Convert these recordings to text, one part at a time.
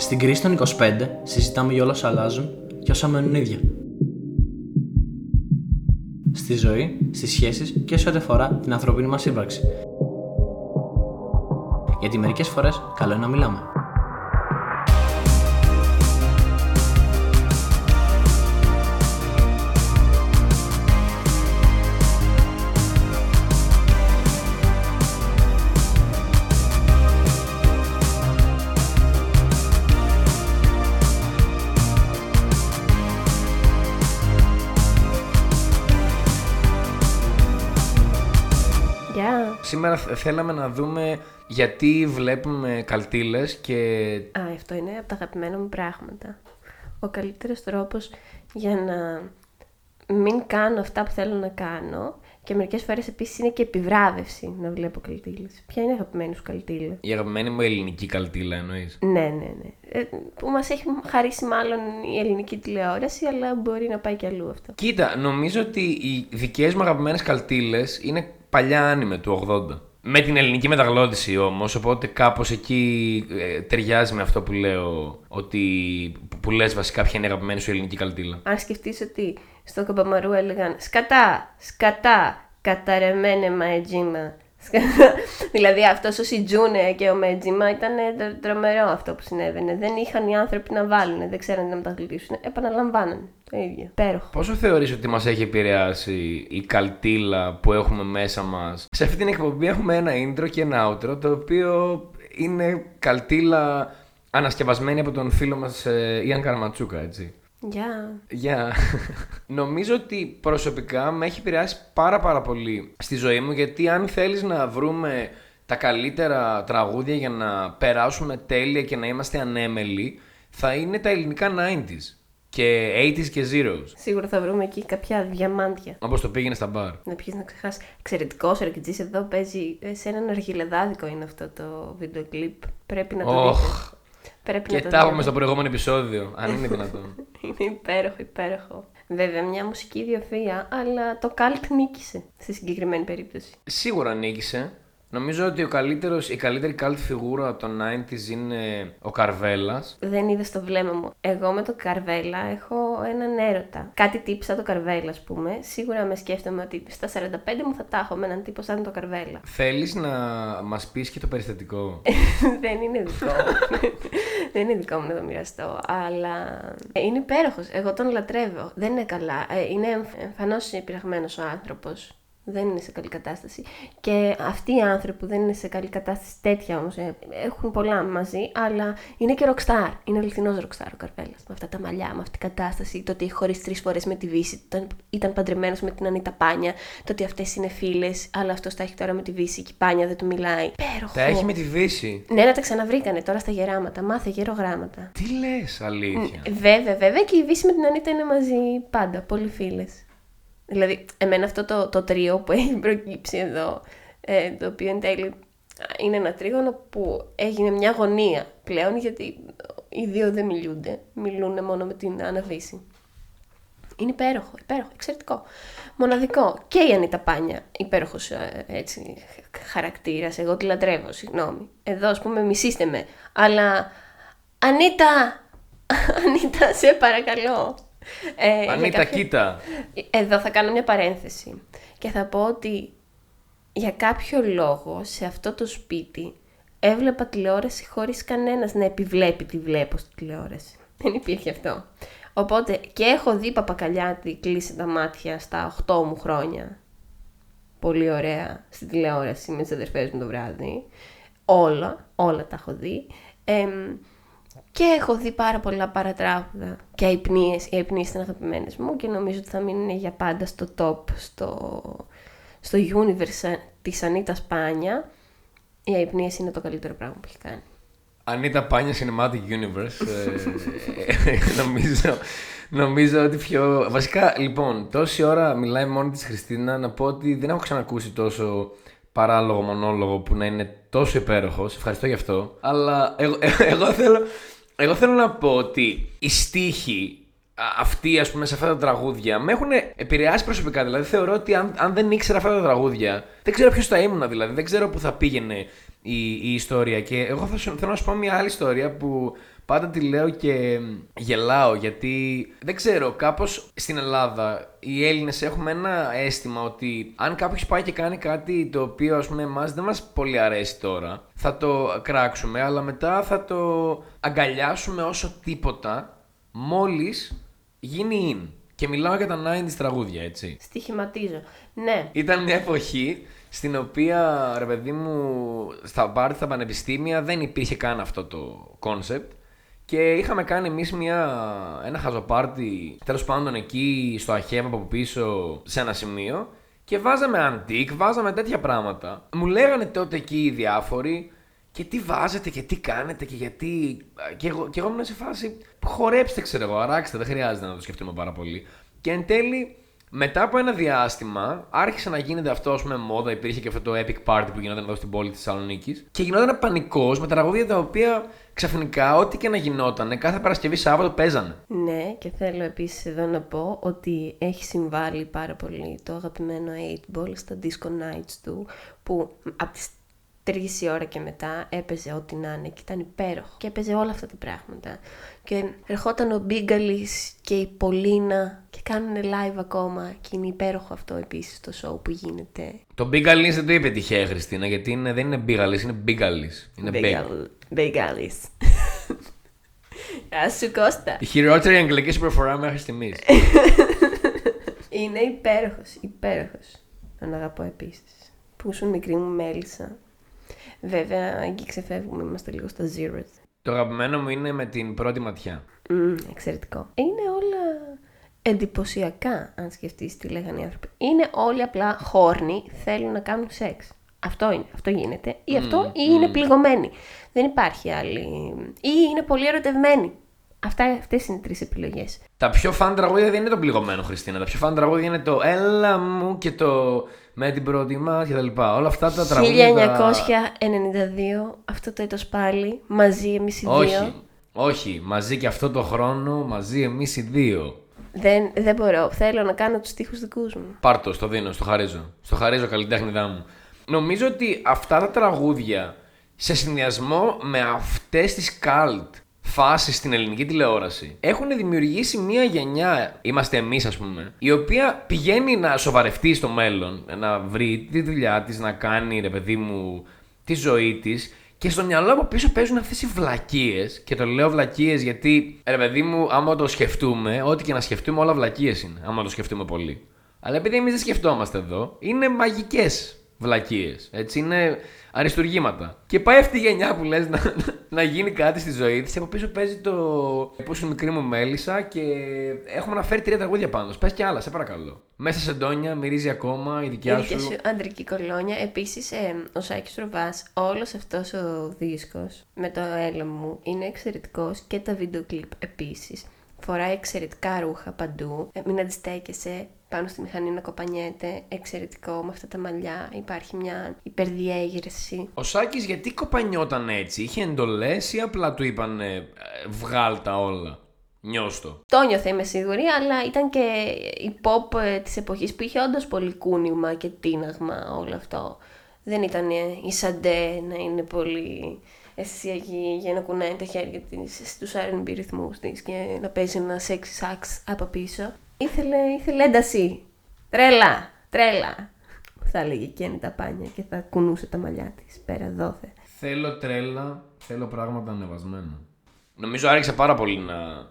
Στην κρίση των 25 συζητάμε για όλα όσα αλλάζουν και όσα μένουν ίδια. Στη ζωή, στις σχέσεις και σε ό,τι αφορά την ανθρωπίνη μας ύπαρξη. Γιατί μερικές φορές καλό είναι να μιλάμε. Σήμερα θ- θέλαμε να δούμε γιατί βλέπουμε καλτήλες και Α, αυτό είναι από τα αγαπημένα μου πράγματα. Ο καλύτερος τρόπος για να μην κάνω αυτά που θέλω να κάνω και μερικές φορές επίσης είναι και επιβράβευση να βλέπω καλτήλες. Ποια είναι η αγαπημένη σου καλτήλα; η αγαπημένη μου ελληνική καλτήλα εννοείς; Ναι, ναι, ναι. Ε, που μας έχει χαρίσει μάλλον η ελληνική τηλεόραση, αλλά μπορεί να πάει και αλλού αυτό. Κοίτα, νομίζω ότι οι δικές μου αγαπημένες καλτήλες είναι παλιά άνιμε του 80. Με την ελληνική μεταγλώτηση όμως, οπότε κάπως εκεί ε, ταιριάζει με αυτό που λέω, ότι, που, που λες βασικά ποια είναι η αγαπημένη σου ελληνική καλτήλα. Αν σκεφτείς ότι στο Καμπαμαρού έλεγαν «Σκατά, σκατά, καταρεμένε μαετζίμα». Σκατά. δηλαδή αυτός ο Σιτζούνε και ο Μέτζιμα ήταν τρο- τρομερό αυτό που συνέβαινε. Δεν είχαν οι άνθρωποι να βάλουν, δεν ξέραν να μεταγλωτήσουν. Επαναλαμβάνανε το ίδιο. Πέροχο. Πόσο θεωρείς ότι μας έχει επηρεάσει η καλτήλα που έχουμε μέσα μας; Σε αυτή την εκπομπή έχουμε ένα intro και ένα outro, το οποίο είναι καλτήλα ανασκευασμένη από τον φίλο μας ε, Ιαν Καρματσούκα, έτσι. Γεια. Για. Νομίζω ότι προσωπικά με έχει επηρεάσει πάρα πάρα πολύ στη ζωή μου γιατί αν θέλεις να βρούμε τα καλύτερα τραγούδια για να περάσουμε τέλεια και να είμαστε ανέμελοι θα είναι τα ελληνικά 90s και 80s και zeros. Σίγουρα θα βρούμε εκεί κάποια διαμάντια. Όπως το πήγαινε στα μπαρ. Να πιείς να ξεχάσεις. Εξαιρετικός Ρεκιτζής εδώ παίζει ε, σε έναν αργυλεδάδικο είναι αυτό το βίντεο κλιπ. Πρέπει να το δείτε. Οχ. Πρέπει Και να το τα έχουμε δείτε. στο προηγούμενο επεισόδιο, αν είναι δυνατόν. Είναι υπέροχο, υπέροχο. Βέβαια, μια μουσική ιδιοφυα, αλλά το καλτ νίκησε στη συγκεκριμένη περίπτωση. Σίγουρα νίκησε. Νομίζω ότι ο καλύτερος, η καλύτερη cult φιγούρα των 90s είναι ο Καρβέλας. Δεν είδες στο βλέμμα μου. Εγώ με το Καρβέλα έχω έναν έρωτα. Κάτι τύπου σαν το Καρβέλα, ας πούμε. Σίγουρα με σκέφτομαι ότι στα 45 μου θα τα έχω με έναν τύπο σαν το Καρβέλα. Θέλεις να μας πεις και το περιστατικό; Δεν είναι δικό μου. Δεν είναι δικό μου να το μοιραστώ. Αλλά είναι υπέροχος. Εγώ τον λατρεύω. Δεν είναι καλά. Ε, Είναι εμφανώς πειραγμένος ο άνθρωπος. Δεν είναι σε καλή κατάσταση. Και αυτοί οι άνθρωποι που δεν είναι σε καλή κατάσταση, τέτοια όμως, έχουν πολλά μαζί, αλλά είναι και ροκστάρ. Είναι αληθινός ροκστάρ ο Καρβέλας. Με αυτά τα μαλλιά, με αυτή την κατάσταση, το ότι έχει χωρίσει τρεις φορές με τη Βύση, το ότι ήταν παντρεμένος με την Ανίτα Πάνια, το ότι αυτές είναι φίλες, αλλά αυτός τα έχει τώρα με τη Βύση και η Πάνια δεν του μιλάει. Υπέροχο. Τα έχει με τη Δύση. Ναι, να τα ξαναβρήκανε τώρα στα γεράματα. Μάθε γερογράμματα. Τι λες, αλήθεια. Βέβαια, βέβαια και η Βύση με την Ανίτα είναι μαζί πάντα. Πολύ φίλες. Δηλαδή, εμένα αυτό το, το τρίο που έχει προκύψει εδώ, ε, το οποίο εν τέλει είναι ένα τρίγωνο που έγινε μια γωνία πλέον, γιατί οι δύο δεν μιλούνται. Μιλούν μόνο με την Άννα Βύση. Είναι υπέροχο, υπέροχο, εξαιρετικό. Μοναδικό. Και η Ανίτα Πάνια, υπέροχος ε, έτσι, χαρακτήρας. Εγώ τη λατρεύω, συγγνώμη. Εδώ, ας πούμε, μισήστε με. Αλλά, Ανίτα, Ανίτα, σε παρακαλώ. Ε, για Ανίτα, κάποιο- κοίτα. Εδώ θα κάνω μια παρένθεση. Και θα πω ότι για κάποιο λόγο σε αυτό το σπίτι έβλεπα τηλεόραση χωρίς κανένας να επιβλέπει τι βλέπω στη τηλεόραση. Δεν υπήρχε αυτό. Οπότε και έχω δει Παπακαλιάτη κλείσει τα μάτια στα 8 μου χρόνια. Πολύ ωραία στη τηλεόραση με τις αδερφές μου το βράδυ. Όλα, όλα τα έχω δει. Εμ, και έχω δει πάρα πολλά παρατράγουδα και αϊπνίες. Οι αϊπνίες ήταν αγαπημένες μου και νομίζω ότι θα μείνουν για πάντα στο top, στο, στο universe της Ανίτας Πάνια. Οι αϊπνίες είναι το καλύτερο πράγμα που έχει κάνει. Ανίτα Πάνια Cinematic Universe. ε, νομίζω, νομίζω ότι πιο. Βασικά, λοιπόν, τόση ώρα μιλάει μόνη της Χριστίνα να πω ότι δεν έχω ξανακούσει τόσο παράλογο μονόλογο που να είναι τόσο υπέροχος. Σε ευχαριστώ γι' αυτό. Αλλά εγώ, εγώ, θέλω, εγώ θέλω να πω ότι οι στίχοι α- αυτοί, ας πούμε, σε αυτά τα τραγούδια με έχουν επηρεάσει προσωπικά. Δηλαδή, θεωρώ ότι αν, αν δεν ήξερα αυτά τα τραγούδια, δεν ξέρω ποιος θα ήμουν, δηλαδή. Δεν ξέρω πού θα πήγαινε η, η ιστορία. Και εγώ θα, σου- θέλω να σου πω μια άλλη ιστορία που, πάντα τη λέω και γελάω γιατί δεν ξέρω, κάπως στην Ελλάδα οι Έλληνες έχουμε ένα αίσθημα ότι αν κάποιος πάει και κάνει κάτι το οποίο ας πούμε εμάς δεν μας πολύ αρέσει τώρα, θα το κράξουμε, αλλά μετά θα το αγκαλιάσουμε όσο τίποτα μόλις γίνει in. Και μιλάω για τα 90s τραγούδια, έτσι. Στοιχηματίζω. Ναι. Ήταν μια εποχή στην οποία, ρε παιδί μου, στα πάρτι στα πανεπιστήμια δεν υπήρχε καν αυτό το concept. Και είχαμε κάνει εμείς ένα χαζοπάρτι, τέλος πάντων εκεί στο ΑΧΕΠΑ από πίσω σε ένα σημείο. Και βάζαμε αντίκ, βάζαμε τέτοια πράγματα. Μου λέγανε τότε εκεί οι διάφοροι και τι βάζετε και τι κάνετε και γιατί; Και εγώ, και εγώ ήμουν σε φάση. Χορέψτε, ξέρω εγώ, αράξτε, δεν χρειάζεται να το σκεφτούμε πάρα πολύ. Και εν τέλει, μετά από ένα διάστημα, άρχισε να γίνεται αυτό με μόδα. Υπήρχε και αυτό το epic party που γινόταν εδώ στην πόλη της Θεσσαλονίκης. Και γινόταν πανικός με τα τραγούδια τα οποία ξαφνικά, ό,τι και να γινόταν, κάθε Παρασκευή Σάββατο παίζανε. Ναι, και θέλω επίσης εδώ να πω ότι έχει συμβάλει πάρα πολύ το αγαπημένο 8-ball στα disco nights του, που από τις τρεις η ώρα και μετά έπαιζε ό,τι να είναι και ήταν υπέροχο. Και έπαιζε όλα αυτά τα πράγματα. Και ερχόταν ο Μπίγκαλης και η Πολίνα και κάνουν live ακόμα. Και είναι υπέροχο αυτό επίσης το show που γίνεται. Το Μπίγκαλη δεν το είπε τυχαία, Χριστίνα, γιατί είναι, δεν είναι Μπίγαλη, είναι Μπίγκαλη. Είναι Μπίγκαλη. Γεια σου Κώστα. Η χειρότερη αγγλική σου προφορά μέχρι στιγμής. είναι υπέροχος, υπέροχος. Τον αγαπώ επίσης. Που ήσουν μικρή μου μέλισσα. Βέβαια, εκεί ξεφεύγουμε, είμαστε λίγο στα zeros. Το αγαπημένο μου είναι με την πρώτη ματιά. Mm, εξαιρετικό. Είναι όλα εντυπωσιακά, αν σκεφτείς τι λέγανε οι άνθρωποι. Είναι όλοι απλά χόρνοι, θέλουν να κάνουν σεξ. Αυτό είναι, αυτό γίνεται. Ή αυτό, ή είναι πληγωμένοι. Δεν υπάρχει άλλη. Ή είναι πολύ ερωτευμένοι. Αυτά, αυτές είναι οι τρεις επιλογές. Τα πιο φαν τραγούδια δεν είναι το πληγωμένο, Χριστίνα. Τα πιο φαν τραγούδια είναι το «Έλα μου» και το «Με την πρώτη μας» και τα λοιπά. Όλα αυτά τα τραγούδια... 1992, αυτό το έτος πάλι, μαζί εμείς οι δύο. Όχι, όχι. Μαζί και αυτό το χρόνο, μαζί εμείς οι δύο. Δεν, δεν μπορώ. Θέλω να κάνω τους στίχους δικούς μου. Πάρτο, στο δίνω, στο χαρίζω. Στο χαρίζω καλλιτέχνητά μου. Νομίζω ότι αυτά τα τραγούδια σε συνδυασμό με αυτές τις καλτ φάσεις στην ελληνική τηλεόραση έχουν δημιουργήσει μια γενιά, είμαστε εμείς ας πούμε, η οποία πηγαίνει να σοβαρευτεί στο μέλλον, να βρει τη δουλειά της, να κάνει ρε παιδί μου τη ζωή της και στο μυαλό από πίσω παίζουν αυτές οι βλακίες. Και το λέω βλακίες γιατί, ρε παιδί μου, άμα το σκεφτούμε, ό,τι και να σκεφτούμε, όλα βλακίες είναι. Άμα το σκεφτούμε πολύ. Αλλά επειδή εμείς δεν σκεφτόμαστε εδώ, είναι μαγικές βλακίες. Έτσι είναι αριστουργήματα. Και πάει αυτή η γενιά που λες να, να γίνει κάτι στη ζωή της. Από πίσω παίζει το Πόσο μικρή μου μέλισσα και έχουμε αναφέρει τρία τραγούδια πάνω. Πες και άλλα, σε παρακαλώ. Μέσα σε ντόνια, μυρίζει ακόμα η δικιά η σου. σου αντρική κολόνια. Επίσης, ε, ο Σάκης Ροβά, όλος αυτός ο δίσκος με το έλα μου είναι εξαιρετικός και τα βίντεο κλιπ επίσης. Φοράει εξαιρετικά ρούχα παντού. Ε, μην αντιστέκεσαι πάνω στη μηχανή να κοπανιέται. Εξαιρετικό με αυτά τα μαλλιά. Υπάρχει μια υπερδιέγερση. Ο Σάκης γιατί κοπανιόταν έτσι, είχε εντολές ή απλά του είπαν ε, βγάλ τα όλα. Νιώστο. Το νιώθε είμαι σίγουρη, αλλά ήταν και η pop ε, της εποχής που είχε όντως πολύ κούνημα και τίναγμα όλο αυτό. Δεν ήταν η Σαντέ να είναι πολύ αισθησιακή για να κουνάει τα χέρια της στους R&B ρυθμούς της και να παίζει ένα sexy sax από πίσω. Ήθελε, ήθελε ένταση. Τρέλα, τρέλα. Θα έλεγε εκείνη τα πάνια και θα κουνούσε τα μαλλιά της πέρα δόθε. Θέλω τρέλα, θέλω πράγματα ανεβασμένα. Νομίζω άρχισα πάρα πολύ να,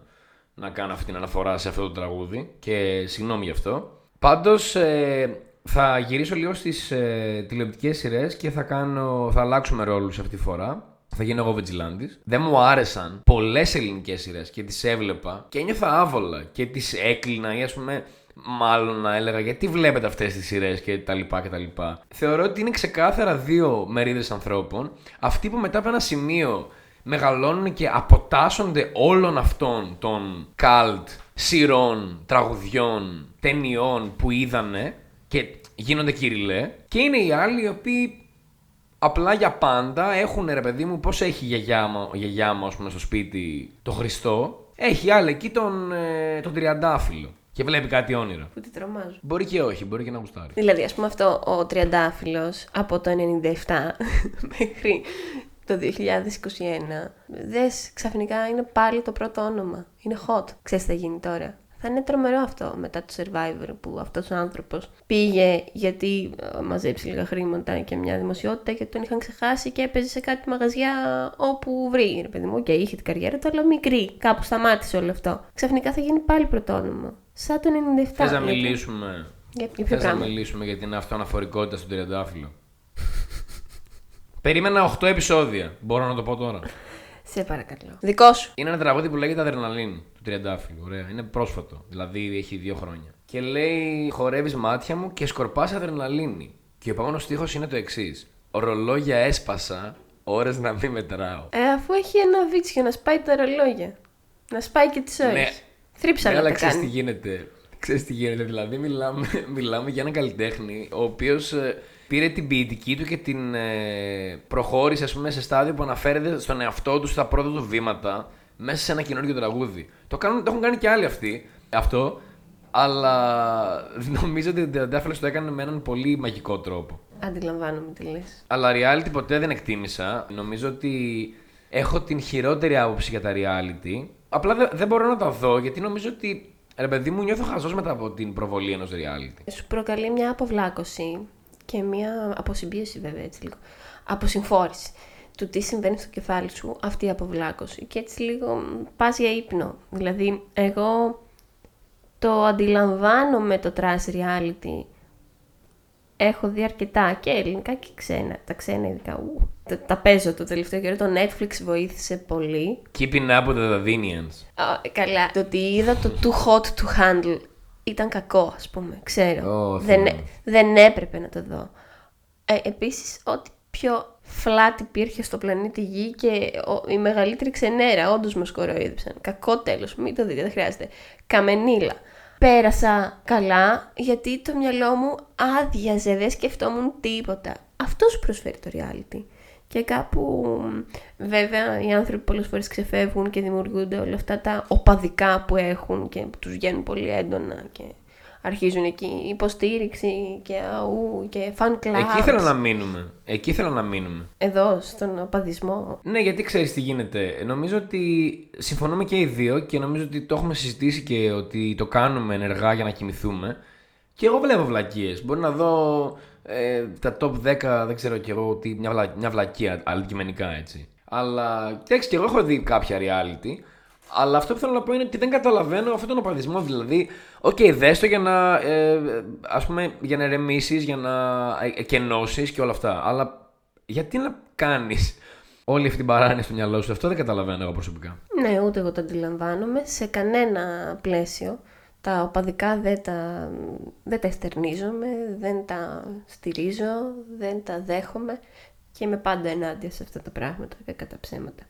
να κάνω αυτή την αναφορά σε αυτό το τραγούδι και συγγνώμη γι' αυτό. Πάντως ε, θα γυρίσω λίγο στις ε, τηλεοπτικές σειρές και θα, κάνω, θα αλλάξουμε ρόλους αυτή τη φορά. Θα γίνω εγώ Βετζιλάντη. Δεν μου άρεσαν πολλές ελληνικές σειρές και τις έβλεπα και ένιωθα άβολα και τις έκλεινα ή ας πούμε μάλλον να έλεγα γιατί βλέπετε αυτές τις σειρές και τα λοιπά και τα λοιπά. Θεωρώ ότι είναι ξεκάθαρα δύο μερίδες ανθρώπων. Αυτοί που μετά από ένα σημείο μεγαλώνουν και αποτάσσονται όλων αυτών των καλτ σειρών, τραγουδιών, ταινιών που είδανε και γίνονται κυριλέ. Και είναι οι άλλοι οι οποίοι απλά για πάντα έχουν ρε παιδί μου, πώς έχει η γιαγιά μου, η γιαγιά μου πούμε, στο σπίτι το Χριστό. Έχει άλλη εκεί τον, ε, τον τριαντάφυλλο. Και βλέπει κάτι όνειρο. Που τη τρομάζω. Μπορεί και όχι, μπορεί και να γουστάρει. Δηλαδή, ας πούμε, αυτό ο τριαντάφυλλος από το 97 μέχρι το 2021. Δες, ξαφνικά είναι πάλι το πρώτο όνομα. Είναι hot. Ξέρεις τι θα γίνει τώρα. Θα είναι τρομερό αυτό μετά το Survivor που αυτός ο άνθρωπος πήγε γιατί ε, μαζέψει λίγα χρήματα και μια δημοσιότητα γιατί τον είχαν ξεχάσει και έπαιζε σε κάτι μαγαζιά όπου βρει. Ρε παιδί μου, και είχε την καριέρα του, αλλά μικρή. Κάπου σταμάτησε όλο αυτό. Ξαφνικά θα γίνει πάλι πρωτόνομα. Σαν το 97. Θες να γιατί- μιλήσουμε, Για, για ποιο θες να πράγμα; μιλήσουμε για την αυτοαναφορικότητα στον τριαντάφυλλο; Περίμενα 8 επεισόδια. Μπορώ να το πω τώρα. Σε παρακαλώ. Δικό σου. Είναι ένα τραγούδι που λέγεται Αδρεναλίν του Τριαντάφυλλου. Ωραία. Είναι πρόσφατο. Δηλαδή έχει δύο χρόνια. Και λέει: Χορεύεις μάτια μου και σκορπάς αδρεναλίνη. Και ο επόμενος στίχος είναι το εξής. Ορολόγια έσπασα, ώρες να μην μετράω. Ε, αφού έχει ένα βίτσιο να σπάει τα ρολόγια. Να σπάει και τις ώρες. Ναι. Θρύψα Ναι, να αλλά τα ξέρεις τι κάνει. γίνεται. Ξέρεις τι γίνεται. Δηλαδή, μιλάμε, μιλάμε για έναν καλλιτέχνη ο οποίος πήρε την ποιητική του και την ε, προχώρησε ας πούμε, σε στάδιο που αναφέρεται στον εαυτό του στα πρώτα του βήματα μέσα σε ένα καινούργιο τραγούδι. Το, κάνουν, το έχουν κάνει και άλλοι αυτοί αυτό, αλλά νομίζω ότι ο Τριαντάφυλλος το έκανε με έναν πολύ μαγικό τρόπο. Αντιλαμβάνομαι τι λες. Αλλά reality ποτέ δεν εκτίμησα. Νομίζω ότι έχω την χειρότερη άποψη για τα reality. Απλά δεν, δεν μπορώ να τα δω γιατί νομίζω ότι. Ρε παιδί μου, νιώθω χαζός μετά από την προβολή ενός reality. Σου προκαλεί μια αποβλάκωση και μια αποσυμπίωση βέβαια έτσι λίγο. Αποσυμφόρηση του τι συμβαίνει στο κεφάλι σου αυτή η αποβλάκωση και έτσι λίγο πας για ύπνο. Δηλαδή εγώ το αντιλαμβάνομαι το trash reality έχω δει αρκετά και ελληνικά και ξένα. Τα ξένα ειδικά. Ου, τα, τα παίζω το τελευταίο καιρό. Το Netflix βοήθησε πολύ. Keeping up with the Dardinians. Α, καλά. Το ότι είδα το too hot to handle ήταν κακό, ας πούμε. Ξέρω. Ω, δεν, Θεέ. δεν έπρεπε να το δω. Ε, επίσης, ό,τι πιο flat υπήρχε στο πλανήτη Γη και ο- η μεγαλύτερη ξενέρα, όντως μας κοροϊδεύσαν. Κακό τέλος, μην το δείτε, δεν χρειάζεται. Καμενίλα. Πέρασα καλά γιατί το μυαλό μου άδειαζε, δεν σκεφτόμουν τίποτα. Αυτός σου προσφέρει το reality. Και κάπου, βέβαια, οι άνθρωποι πολλές φορές ξεφεύγουν και δημιουργούνται όλα αυτά τα οπαδικά που έχουν και που τους βγαίνουν πολύ έντονα και αρχίζουν εκεί υποστήριξη και αού και fan clubs. Εκεί ήθελα να μείνουμε. Εκεί ήθελα να μείνουμε. Εδώ, στον οπαδισμό. Ναι, γιατί ξέρεις τι γίνεται. Νομίζω ότι συμφωνούμε και οι δύο και νομίζω ότι το έχουμε συζητήσει και ότι το κάνουμε ενεργά για να κοιμηθούμε. Και εγώ βλέπω βλακίες. Μπορεί να δω ε, τα top 10, δεν ξέρω κι εγώ, τι, μια, βλα, μια βλακεία αντικειμενικά έτσι. Αλλά εντάξει, και εγώ έχω δει κάποια reality. Αλλά αυτό που θέλω να πω είναι ότι δεν καταλαβαίνω αυτόν τον οπαδισμό. Δηλαδή, ok, okay, δες το για να, ε, ας πούμε, για να ηρεμήσεις, για να ε, εκκενώσεις και όλα αυτά. Αλλά γιατί να κάνεις όλη αυτή την παράνοια στο μυαλό σου, αυτό δεν καταλαβαίνω εγώ προσωπικά. Ναι, ούτε εγώ το αντιλαμβάνομαι σε κανένα πλαίσιο. Τα οπαδικά δεν τα, δεν τα εστερνίζομαι, δεν τα στηρίζω, δεν τα δέχομαι και είμαι πάντα ενάντια σε αυτά τα πράγματα και κατά ψέματα.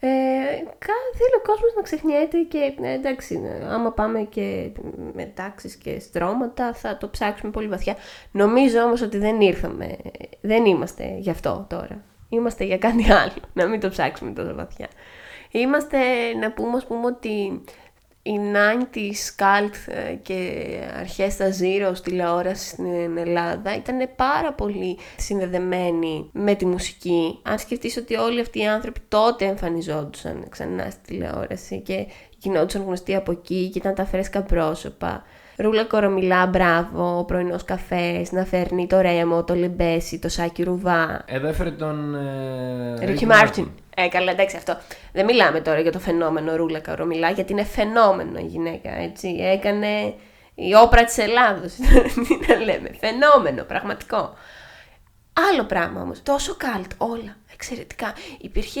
Ε, κα- θέλει ο κόσμος να ξεχνιέται και ε, εντάξει, ε, άμα πάμε και με τάξεις και στρώματα θα το ψάξουμε πολύ βαθιά. Νομίζω όμως ότι δεν ήρθαμε, δεν είμαστε γι' αυτό τώρα. Είμαστε για κάτι άλλο, να μην το ψάξουμε τόσο βαθιά. Είμαστε να πούμε, ας πούμε ότι η 90s cult ε, και αρχές τα Zero τηλεόραση στην Ελλάδα ήταν πάρα πολύ συνδεδεμένοι με τη μουσική. Αν σκεφτείς ότι όλοι αυτοί οι άνθρωποι τότε εμφανιζόντουσαν ξανά στη τηλεόραση και γινόντουσαν γνωστοί από εκεί και ήταν τα φρέσκα πρόσωπα. Ρούλα Κορομιλά, μπράβο, ο πρωινός καφές, να φέρνει το Ρέμο, το Λεμπέση, το Σάκη Ρουβά. Εδώ έφερε τον. Ε, Ρίκι Ricky Μάρτιν. Ε, καλά, εντάξει αυτό. Δεν μιλάμε τώρα για το φαινόμενο Ρούλα Καρομιλά, γιατί είναι φαινόμενο η γυναίκα, έτσι. Έκανε η όπρα της Ελλάδος, τι να λέμε. Φαινόμενο, πραγματικό. Άλλο πράγμα όμως, τόσο καλτ, όλα, εξαιρετικά. Υπήρχε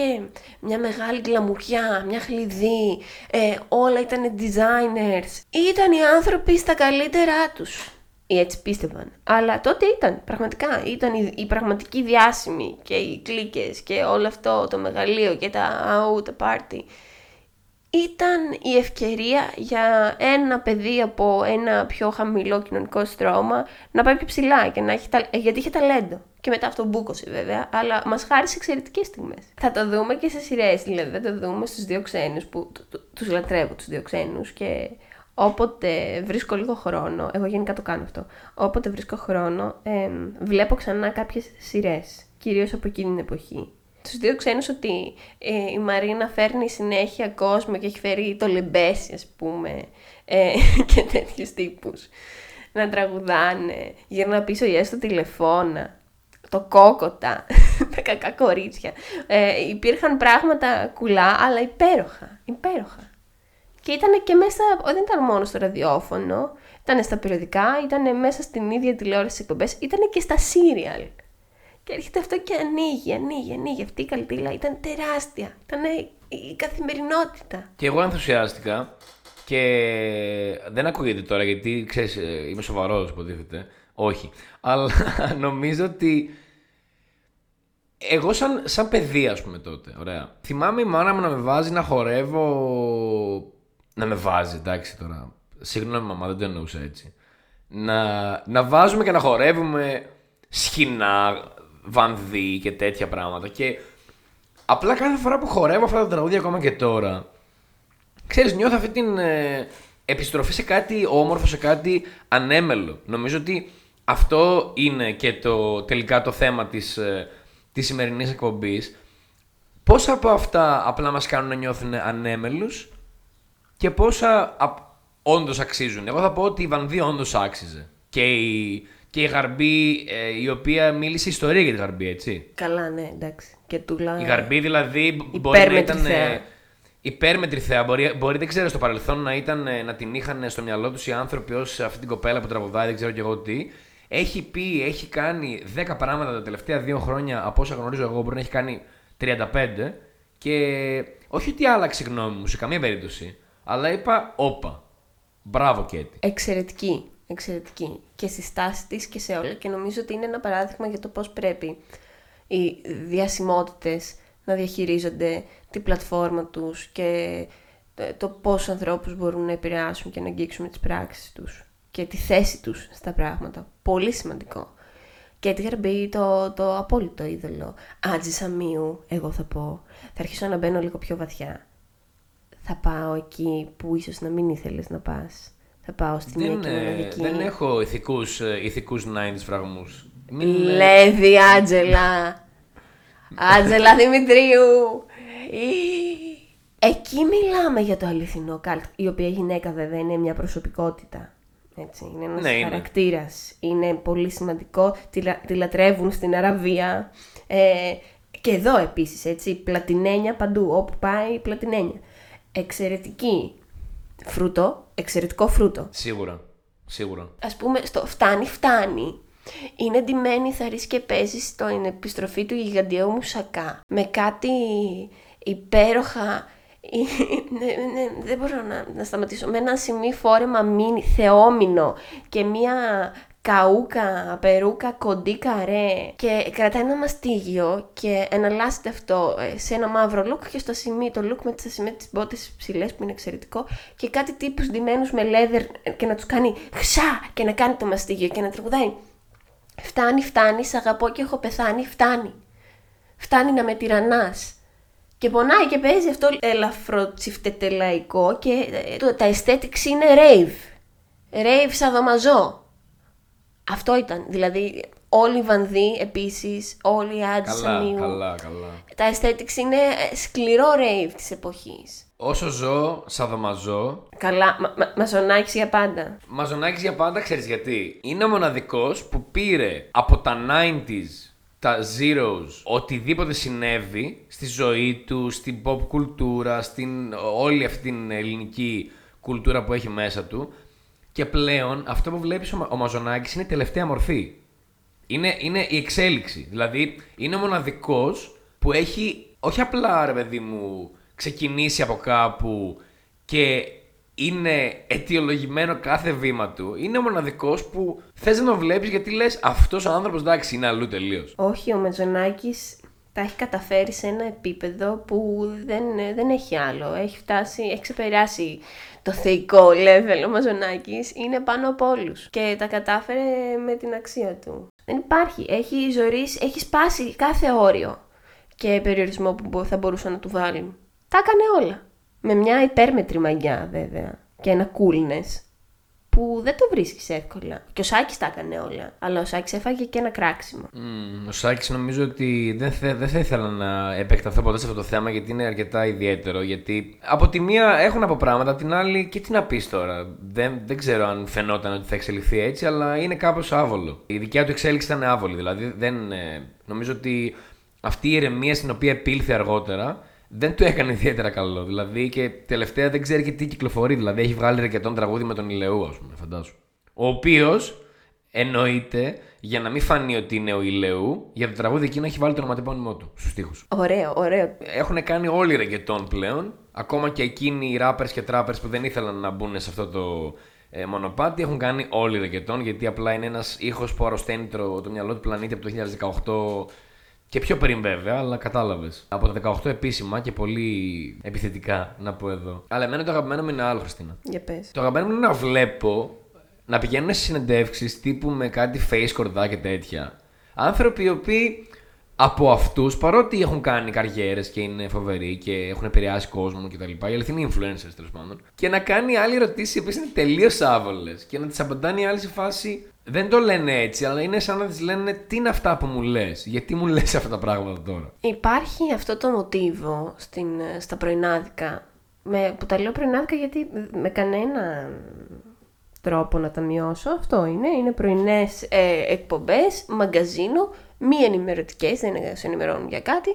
μια μεγάλη γκλαμουριά, μια χλειδί, ε, όλα ήταν designers. Ήταν οι άνθρωποι στα καλύτερά τους. Ή έτσι πίστευαν. Αλλά τότε ήταν, πραγματικά, ήταν η, η πραγματική διάσημη και οι κλίκες και όλο αυτό το μεγαλείο και τα αού, τα πάρτι ήταν η ευκαιρία για ένα παιδί από ένα πιο χαμηλό κοινωνικό στρώμα να πάει πιο ψηλά και να έχει τα... ε, γιατί είχε ταλέντο. Και μετά αυτό μπούκωσε βέβαια, αλλά μας χάρισε εξαιρετικές στιγμές. Θα το δούμε και σε σειρές, δηλαδή θα το δούμε στους δύο ξένους που του- του- τους λατρεύω τους δύο ξένους και όποτε βρίσκω λίγο χρόνο, εγώ γενικά το κάνω αυτό, όποτε βρίσκω χρόνο εμ, βλέπω ξανά κάποιες σειρές, κυρίως από εκείνη την εποχή. Τους δύο ξένους ότι ε, η Μαρίνα φέρνει συνέχεια κόσμο και έχει φέρει το λεμπέσι ας πούμε ε, και τέτοιους τύπους να τραγουδάνε, γύρνα πίσω η στο τηλεφώνα, το κόκοτα, τα κακά κορίτσια. Ε, υπήρχαν πράγματα κουλά, αλλά υπέροχα, υπέροχα. Και ήταν και μέσα, δεν ήταν μόνο στο ραδιόφωνο, ήταν στα περιοδικά, ήταν μέσα στην ίδια τηλεόραση εκπομπές, ήταν και στα σύριαλ. Και έρχεται αυτό και ανοίγει, ανοίγει, ανοίγει. Αυτή η καλτήλα ήταν τεράστια. Ήταν η καθημερινότητα. Και εγώ ενθουσιάστηκα και δεν ακούγεται τώρα γιατί ξέρεις, ε, είμαι σοβαρός, υποτίθεται. Όχι. Αλλά νομίζω ότι. Εγώ σαν, σαν παιδί, ας πούμε τότε, ωραία. Θυμάμαι η μάνα μου να με βάζει να χορεύω. Να με βάζει, εντάξει τώρα. Συγγνώμη, μαμά, δεν το εννοούσα έτσι. Να, να βάζουμε και να χορεύουμε σκηνά, βανδύ και τέτοια πράγματα. Και απλά κάθε φορά που χορεύω αυτά τα τραγούδια ακόμα και τώρα, ξέρεις, νιώθω αυτή την ε, επιστροφή σε κάτι όμορφο, σε κάτι ανέμελο. Νομίζω ότι αυτό είναι και το, τελικά το θέμα της, ε, της σημερινής εκπομπής. Πόσα από αυτά απλά μας κάνουν να νιώθουν ανέμελους και πόσα α, όντως αξίζουν. Εγώ θα πω ότι η Βανδύ όντως άξιζε. Και η, και η Γαρμπή, ε, η οποία μίλησε ιστορία για τη Γαρμπή, έτσι. Καλά, ναι, εντάξει. Και τουλά... Η Γαρμπή δηλαδή μπορεί να ήταν... Ε, υπέρμετρη θεά. Μπορεί, μπορεί, δεν ξέρω, στο παρελθόν να, ήταν, ε, να την είχαν στο μυαλό τους οι άνθρωποι ως αυτή την κοπέλα που τραγουδάει, δεν ξέρω και εγώ τι. Έχει πει, έχει κάνει 10 πράγματα τα τελευταία δύο χρόνια από όσα γνωρίζω εγώ. Μπορεί να έχει κάνει 35. Και όχι ότι άλλαξε γνώμη μου σε καμία περίπτωση. Αλλά είπα, όπα. Μπράβο, Κέτι. Εξαιρετική. Εξαιρετική. Και στη στάση της και σε όλα. Και νομίζω ότι είναι ένα παράδειγμα για το πώς πρέπει οι διασημότητες να διαχειρίζονται την πλατφόρμα τους και το πώς ανθρώπους μπορούν να επηρεάσουν και να αγγίξουν με τις πράξεις τους και τη θέση τους στα πράγματα. Πολύ σημαντικό. Και τη Γαρμπή το, το απόλυτο είδωλο. Άτζη Σαμίου, εγώ θα πω. Θα αρχίσω να μπαίνω λίγο πιο βαθιά. Θα πάω εκεί που ίσως να μην ήθελες να πας. Θα πάω στην δεν, μοναδική. Δεν έχω ηθικούς, ε, ηθικούς 90's φραγμούς. Λέδη, Άτζελα. Άτζελα Δημητρίου. Εκεί μιλάμε για το αληθινό καλτ, η οποία γυναίκα βέβαια είναι μια προσωπικότητα. Έτσι, είναι ένας ναι, χαρακτήρας. Είναι. πολύ σημαντικό. Τη, τη λατρεύουν στην Αραβία. Ε, και εδώ επίσης, έτσι, πλατινένια παντού. Όπου πάει, πλατινένια. Εξαιρετική φρούτο, εξαιρετικό φρούτο. Σίγουρα, σίγουρα. Ας πούμε, στο φτάνει, φτάνει. Είναι ντυμένη, θα και παίζει στην επιστροφή του γιγαντιαίου μουσακά. Με κάτι υπέροχα ναι, ναι, δεν μπορώ να, να σταματήσω. Με ένα σημείο φόρεμα μίνι, θεόμηνο και μία καούκα, περούκα, κοντή καρέ και κρατάει ένα μαστίγιο και εναλλάσσεται αυτό ε, σε ένα μαύρο look και στο σημείο, το look με τις σημεία τις μπότες ψηλές που είναι εξαιρετικό και κάτι τύπους ντυμένους με leather και να τους κάνει χσά και να κάνει το μαστίγιο και να τραγουδάει Φτάνει, φτάνει, σ' αγαπώ και έχω πεθάνει, φτάνει. Φτάνει να με τυραννάς. Και πονάει και παίζει αυτό ελαφροτσιφτετελαϊκό και ε, το, τα aesthetics είναι rave. Rave σαδομαζό. Αυτό ήταν. Δηλαδή όλοι οι Βανδύ επίσης, όλοι οι Άντζη Καλά, καλά, καλά. Τα aesthetics είναι ε, σκληρό rave της εποχής. Όσο ζω, σαδομαζώ. Καλά, μα, μα, μαζονάκης για πάντα. Μαζονάκης για πάντα, ξέρεις γιατί; Είναι ο μοναδικός που πήρε από τα 90s τα zeros, οτιδήποτε συνέβη στη ζωή του, στην pop κουλτούρα, στην όλη αυτή την ελληνική κουλτούρα που έχει μέσα του και πλέον αυτό που βλέπεις ο, ο Μαζονάκης είναι η τελευταία μορφή. Είναι, είναι η εξέλιξη. Δηλαδή είναι ο μοναδικός που έχει όχι απλά ρε παιδί μου ξεκινήσει από κάπου και είναι αιτιολογημένο κάθε βήμα του. Είναι ο μοναδικός που θες να τον βλέπεις γιατί λες αυτός ο άνθρωπος εντάξει είναι αλλού τελείως. Όχι, ο Μετζονάκη τα έχει καταφέρει σε ένα επίπεδο που δεν, δεν έχει άλλο. Έχει φτάσει, έχει ξεπεράσει το θεϊκό level ο Μαζονάκης, είναι πάνω από όλους και τα κατάφερε με την αξία του. Δεν υπάρχει, έχει ζωής, έχει σπάσει κάθε όριο και περιορισμό που θα μπορούσαν να του βάλουν. Τα έκανε όλα. Με μια υπέρμετρη μαγιά βέβαια και ένα coolness που δεν το βρίσκεις εύκολα. Και ο Σάκης τα έκανε όλα. Αλλά ο Σάκης έφαγε και ένα κράξιμο. Mm, ο Σάκης νομίζω ότι δεν, θε, δεν θα ήθελα να επεκταθώ ποτέ σε αυτό το θέμα γιατί είναι αρκετά ιδιαίτερο. Γιατί από τη μία έχουν από πράγματα, από την άλλη και τι να πεις τώρα. Δεν, δεν ξέρω αν φαινόταν ότι θα εξελιχθεί έτσι, αλλά είναι κάπως άβολο. Η δικιά του εξέλιξη ήταν άβολη. Δηλαδή δεν, ε, νομίζω ότι αυτή η ηρεμία στην οποία επήλθε αργότερα δεν του έκανε ιδιαίτερα καλό. Δηλαδή και τελευταία δεν ξέρει και τι κυκλοφορεί. Δηλαδή έχει βγάλει ρεκετόν τραγούδι με τον Ηλαιού, ας πούμε, φαντάσου. Ο οποίος εννοείται για να μην φανεί ότι είναι ο Ηλαιού, για το τραγούδι εκείνο έχει βάλει το ονοματεπώνυμό του στους τοίχου. Ωραίο, ωραίο. Έχουν κάνει όλοι ρεκετόν πλέον. Ακόμα και εκείνοι οι rappers και trappers που δεν ήθελαν να μπουν σε αυτό το ε, μονοπάτι έχουν κάνει όλοι ρεκετόν γιατί απλά είναι ένας ήχος που αρρωσταίνει το, το μυαλό του πλανήτη από το 2018 και πιο πριν βέβαια, αλλά κατάλαβες. Από τα 18 επίσημα και πολύ επιθετικά να πω εδώ. Αλλά εμένα το αγαπημένο μου είναι άλλο, Χριστίνα. Για πες. Το αγαπημένο μου είναι να βλέπω να πηγαίνουν σε συνεντεύξεις τύπου με κάτι face κορδά και τέτοια. Άνθρωποι οι οποίοι από αυτούς, παρότι έχουν κάνει καριέρες και είναι φοβεροί και έχουν επηρεάσει κόσμο κτλ. Οι αληθινοί influencers τέλος πάντων. Και να κάνει άλλη ερωτήσεις οι οποίες είναι τελείως άβολες και να τις απαντάνε οι άλλοι σε φάση. Δεν το λένε έτσι, αλλά είναι σαν να τη λένε τι είναι αυτά που μου λες; Γιατί μου λες αυτά τα πράγματα τώρα; Υπάρχει αυτό το μοτίβο στην, στα πρωινάδικα. Με, που τα λέω πρωινάδικα γιατί με κανένα τρόπο να τα μειώσω. Αυτό είναι. Είναι πρωινές ε, εκπομπές, μαγκαζίνο, μη ενημερωτικές, δεν σε ενημερώνουν για κάτι.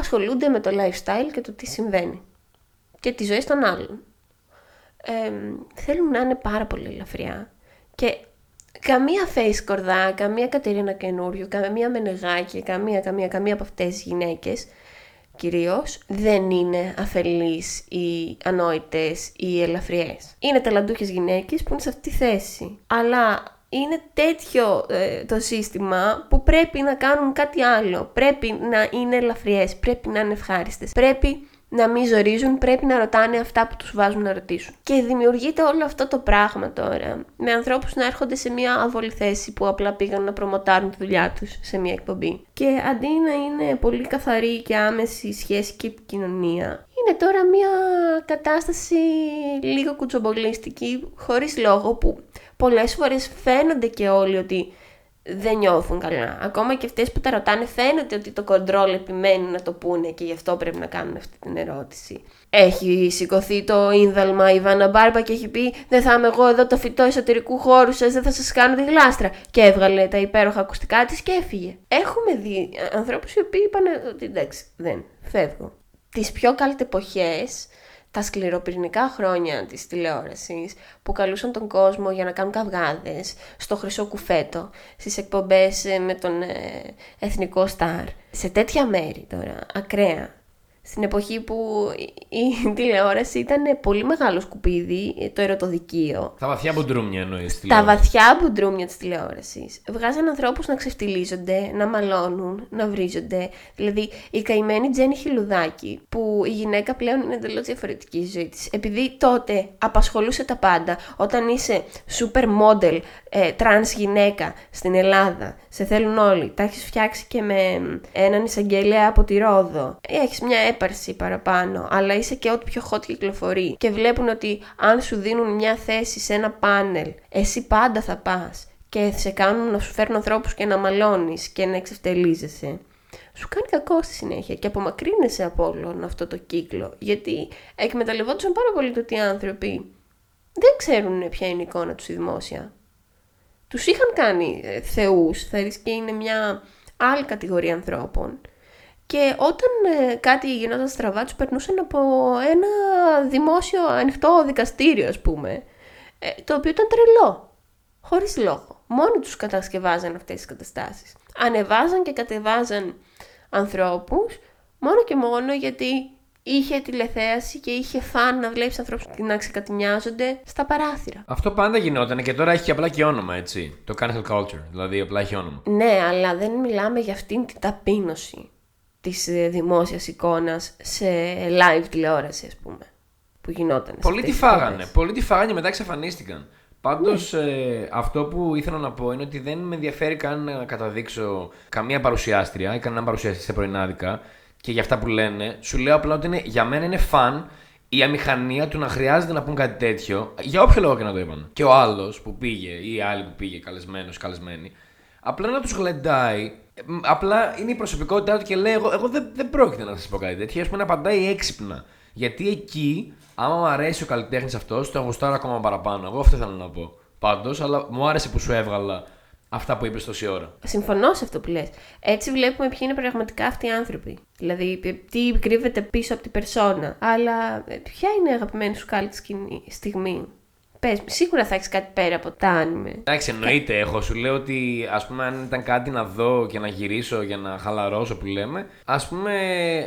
Ασχολούνται με το lifestyle και το τι συμβαίνει. Και τι ζωή των άλλων. Ε, θέλουν να είναι πάρα πολύ ελαφριά. Και καμία face κορδά, καμία Κατερίνα καινούριο, καμία μενεγάκι, καμία, καμία, καμία από αυτές τις γυναίκες κυρίως δεν είναι αφελείς ή ανόητες ή ελαφριές. Είναι ταλαντούχες γυναίκες που είναι σε αυτή τη θέση. Αλλά είναι τέτοιο ε, το σύστημα που πρέπει να κάνουν κάτι άλλο. Πρέπει να είναι ελαφριές, πρέπει να είναι ευχάριστες. Πρέπει να μην ζορίζουν, πρέπει να ρωτάνε αυτά που τους βάζουν να ρωτήσουν. Και δημιουργείται όλο αυτό το πράγμα τώρα, με ανθρώπους να έρχονται σε μια αβολή θέση που απλά πήγαν να προμοτάρουν τη δουλειά τους σε μια εκπομπή. Και αντί να είναι πολύ καθαρή και άμεση σχέση και επικοινωνία, είναι τώρα μια κατάσταση λίγο κουτσομπολίστικη, χωρίς λόγο, που πολλές φορές φαίνονται και όλοι ότι δεν νιώθουν καλά. Ακόμα και αυτές που τα ρωτάνε φαίνεται ότι το κοντρόλ επιμένει να το πούνε και γι' αυτό πρέπει να κάνουν αυτή την ερώτηση. Έχει σηκωθεί το ίνδαλμα η Βάνα Μπάρμπα και έχει πει «Δεν θα είμαι εγώ εδώ το φυτό εσωτερικού χώρου σας, δεν θα σας κάνω τη γλάστρα». Και έβγαλε τα υπέροχα ακουστικά της και έφυγε. Έχουμε δει ανθρώπους οι οποίοι είπαν ότι εντάξει, δεν, φεύγω. Τις πιο εποχές τα σκληροπυρηνικά χρόνια της τηλεόρασης που καλούσαν τον κόσμο για να κάνουν καυγάδες στο χρυσό κουφέτο, στις εκπομπές ε, με τον ε, εθνικό στάρ. Σε τέτοια μέρη τώρα, ακραία, στην εποχή που η τηλεόραση ήταν πολύ μεγάλο σκουπίδι, το ερωτοδικείο. Τα βαθιά μπουντρούμια εννοείς. Τα βαθιά μπουντρούμια της τηλεόρασης. Βγάζαν ανθρώπους να ξεφτιλίζονται, να μαλώνουν, να βρίζονται. Δηλαδή η καημένη Τζέννη Χιλουδάκη, που η γυναίκα πλέον είναι εντελώς διαφορετική η ζωή της. Επειδή τότε απασχολούσε τα πάντα, όταν είσαι super model, ε, trans γυναίκα στην Ελλάδα, σε θέλουν όλοι, τα έχεις φτιάξει και με έναν εισαγγελέα από τη Ρόδο, έχεις μια έπαρση παραπάνω, αλλά είσαι και ό,τι πιο hot κυκλοφορεί. Και βλέπουν ότι αν σου δίνουν μια θέση σε ένα πάνελ, εσύ πάντα θα πας και σε κάνουν να σου φέρνουν ανθρώπους και να μαλώνεις και να εξευτελίζεσαι. Σου κάνει κακό στη συνέχεια και απομακρύνεσαι από όλο αυτό το κύκλο. Γιατί εκμεταλλευόντουσαν πάρα πολύ το ότι οι άνθρωποι δεν ξέρουν ποια είναι η εικόνα τους δημόσια. Τους είχαν κάνει ε, θεούς, θα και είναι μια άλλη κατηγορία ανθρώπων. Και όταν ε, κάτι γινόταν στραβά, τους περνούσαν από ένα δημόσιο ανοιχτό δικαστήριο, ας πούμε, ε, το οποίο ήταν τρελό, χωρίς λόγο. Μόνοι τους κατασκευάζαν αυτές τις καταστάσεις. Ανεβάζαν και κατεβάζαν ανθρώπους, μόνο και μόνο γιατί είχε τηλεθέαση και είχε φαν να βλέπει ανθρώπους να ξεκατηνιάζονται στα παράθυρα. Αυτό πάντα γινόταν και τώρα έχει απλά και όνομα, έτσι. Το cancel culture, δηλαδή απλά έχει όνομα. Ναι, αλλά δεν μιλάμε για αυτήν την ταπείνωση της ε, δημόσιας εικόνας σε live τηλεόραση ας πούμε που γινόταν. Πολλοί τη φάγανε, πολλοί τη φάγανε και μετά εξαφανίστηκαν. Πάντως, ε, αυτό που ήθελα να πω είναι ότι δεν με ενδιαφέρει καν να καταδείξω καμία παρουσιάστρια ή κανέναν παρουσιαστή σε πρωινάδικα και για αυτά που λένε. Σου λέω απλά ότι είναι, για μένα είναι φαν η αμηχανία του να χρειάζεται να πούν κάτι τέτοιο, για όποιο λόγο και να το είπαν. Και ο άλλος που πήγε ή η άλλη που πήγε, καλεσμένος, καλεσμένη, απλά να τους γλεντάει. Μ, Απλά είναι η προσωπικότητά του και λέει: Εγώ, εγώ δεν, δεν πρόκειται να σας πω κάτι τέτοιο. Α πούμε να απαντάει έξυπνα. Γιατί εκεί, άμα μου αρέσει ο καλλιτέχνης αυτός, το γουστάρω ακόμα παραπάνω. Εγώ αυτό θέλω να πω. Πάντως, αλλά μου άρεσε που σου έβγαλα αυτά που είπες τόση ώρα. Συμφωνώ σε αυτό που λες. Έτσι βλέπουμε ποιοι είναι πραγματικά αυτοί οι άνθρωποι. Δηλαδή, π- τι κρύβεται πίσω από την περσόνα. Αλλά ε, ποια είναι η αγαπημένη σου κάλτη σκηνή- στιγμή; Πες, μου, σίγουρα θα έχεις κάτι πέρα από τα άνιμε. Εντάξει, εννοείται. Εγώ σου λέω ότι ας πούμε, αν ήταν κάτι να δω και να γυρίσω για να χαλαρώσω που λέμε, ας πούμε,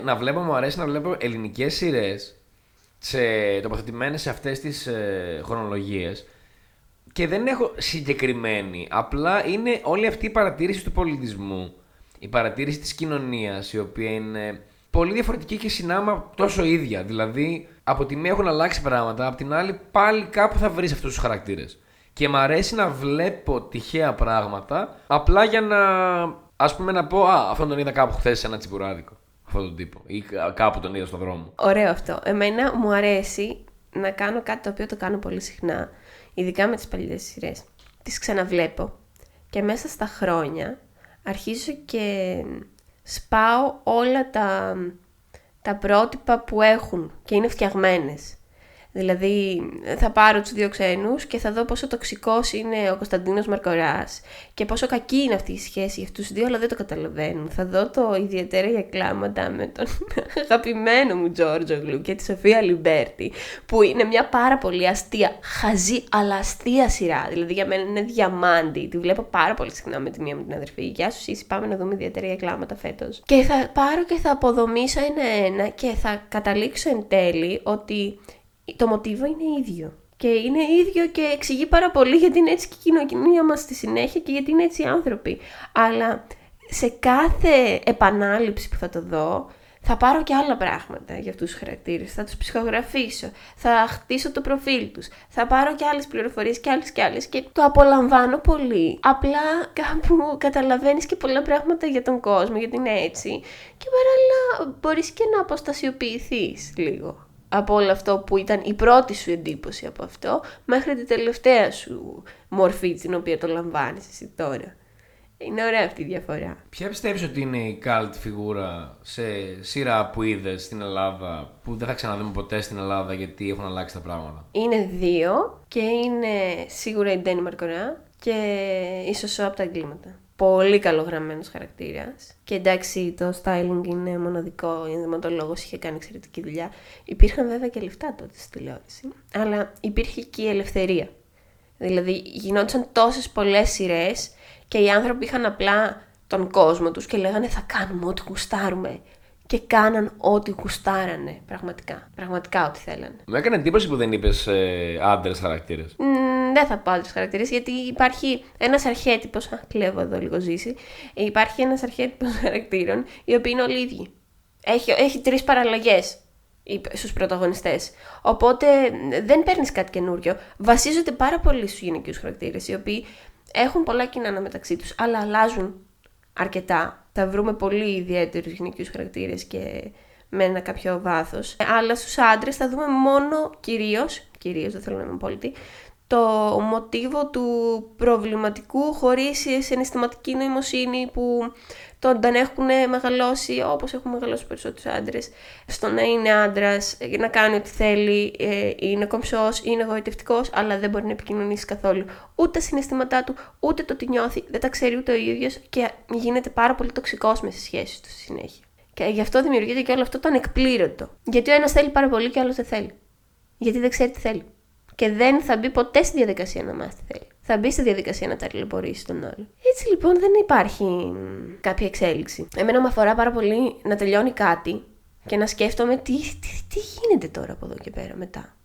να βλέπω, μου αρέσει να βλέπω ελληνικές σειρές σε, τοποθετημένες σε αυτές τις ε, χρονολογίες. Και δεν έχω συγκεκριμένη. Απλά είναι όλη αυτή η παρατήρηση του πολιτισμού. Η παρατήρηση της κοινωνίας, η οποία είναι πολύ διαφορετική και συνάμα τόσο ίδια. Δηλαδή, από τη μία έχουν αλλάξει πράγματα, από την άλλη πάλι κάπου θα βρεις αυτούς τους χαρακτήρες. Και μ' αρέσει να βλέπω τυχαία πράγματα, απλά για να, ας πούμε, να πω «Α, αυτόν τον είδα κάπου χθες σε ένα τσιμπουράδικο». Αυτόν τον τύπο. Ή κα- κάπου τον είδα στον δρόμο. Ωραίο αυτό. Εμένα μου αρέσει να κάνω κάτι το οποίο το κάνω πολύ συχνά, ειδικά με τις παλιές σειρές. Τις ξαναβλέπω και μέσα στα χρόνια αρχίζω και σπάω όλα τα, τα πρότυπα που έχουν και είναι φτιαγμένες. Δηλαδή θα πάρω τους δύο ξένους και θα δω πόσο τοξικός είναι ο Κωνσταντίνος Μαρκοράς και πόσο κακή είναι αυτή η σχέση για αυτούς τους δύο, αλλά δεν το καταλαβαίνουν. Θα δω το ιδιαίτερα για κλάματα με τον αγαπημένο μου Τζώρτζογλου και τη Σοφία Αλιμπέρτη, που είναι μια πάρα πολύ αστεία, χαζή, αλλά αστεία σειρά. Δηλαδή για μένα είναι διαμάντι. Τη βλέπω πάρα πολύ συχνά με τη μία μου την αδερφή. Γεια σου, Σίσσυ, πάμε να δούμε ιδιαίτερα για κλάματα φέτος. Και θα πάρω και θα αποδομήσω ένα-ένα και θα καταλήξω εν τέλει ότι το μοτίβο είναι ίδιο. Και είναι ίδιο και εξηγεί πάρα πολύ γιατί είναι έτσι και η κοινωνία μας στη συνέχεια και γιατί είναι έτσι οι άνθρωποι. Αλλά σε κάθε επανάληψη που θα το δω, θα πάρω και άλλα πράγματα για αυτούς τους χαρακτήρες. Θα τους ψυχογραφήσω, θα χτίσω το προφίλ τους, θα πάρω και άλλες πληροφορίες και άλλες και άλλες και το απολαμβάνω πολύ. Απλά κάπου καταλαβαίνεις και πολλά πράγματα για τον κόσμο, γιατί είναι έτσι. Και παράλληλα μπορείς και να αποστασιοποιηθείς λίγο από όλο αυτό που ήταν η πρώτη σου εντύπωση από αυτό μέχρι την τελευταία σου μορφή την οποία το λαμβάνεις εσύ τώρα. Είναι ωραία αυτή η διαφορά. Ποια πιστεύεις ότι είναι η cult φιγούρα σε σειρά που είδες στην Ελλάδα που δεν θα ξαναδούμε ποτέ στην Ελλάδα γιατί έχουν αλλάξει τα πράγματα; Είναι δύο και είναι σίγουρα η Ντένι Μαρκορά και η Σωσό από τα εγκλήματα. Πολύ καλογραμμένος χαρακτήρας. Και εντάξει, το styling είναι μοναδικό. Η ενδυματολόγος είχε κάνει εξαιρετική δουλειά. Υπήρχαν βέβαια και λεφτά τότε στη τηλεόραση. Αλλά υπήρχε και η ελευθερία. Δηλαδή γινόντουσαν τόσες πολλές σειρές και οι άνθρωποι είχαν απλά τον κόσμο τους και λέγανε θα κάνουμε ό,τι γουστάρουμε. Και κάναν ό,τι γουστάρανε. Πραγματικά. Πραγματικά ό,τι θέλανε. Μου έκανε εντύπωση που δεν είπες ε, άντρε χαρακτήρες. Μ, δεν θα πω άντρε χαρακτήρες, γιατί υπάρχει ένας αρχέτυπος. Α, κλέβω εδώ λίγο ζήσει. Ε, Υπάρχει ένας αρχέτυπος χαρακτήρων, οι οποίοι είναι όλοι ίδιοι. Έχει, έχει τρεις παραλλαγές στους πρωταγωνιστές. Οπότε ε, δεν παίρνεις κάτι καινούριο. Βασίζονται πάρα πολύ στους γυναικείους χαρακτήρες, οι οποίοι έχουν πολλά κοινά μεταξύ τους, αλλά αλλάζουν αρκετά. Θα βρούμε πολύ ιδιαίτερους γυναικείους χαρακτήρες και με ένα κάποιο βάθος. Αλλά στους άντρες θα δούμε μόνο κυρίως, κυρίως δεν θέλω να είμαι απόλυτη, το μοτίβο του προβληματικού χωρίς συναισθηματική νοημοσύνη που τον τον έχουν μεγαλώσει όπως έχουν μεγαλώσει περισσότερους άντρες στο να είναι άντρας, να κάνει ό,τι θέλει, ε, είναι κομψός, είναι εγωιτευτικός αλλά δεν μπορεί να επικοινωνήσει καθόλου ούτε τα συναισθήματά του, ούτε το τι νιώθει, δεν τα ξέρει ούτε ο ίδιος και γίνεται πάρα πολύ τοξικός μες στις σχέσεις του στη συνέχεια. Και γι' αυτό δημιουργείται και όλο αυτό το ανεκπλήρωτο. Γιατί ο ένας θέλει πάρα πολύ και ο άλλος δεν θέλει. Γιατί δεν ξέρει τι θέλει και δεν θα μπει ποτέ στη διαδικασία να μάθει τι θέλει. Θα μπει στη διαδικασία να ταλαιπωρήσει τον άλλο. Έτσι λοιπόν δεν υπάρχει μ, κάποια εξέλιξη. Εμένα με αφορά πάρα πολύ να τελειώνει κάτι και να σκέφτομαι τι, τι, τι γίνεται τώρα από εδώ και πέρα μετά.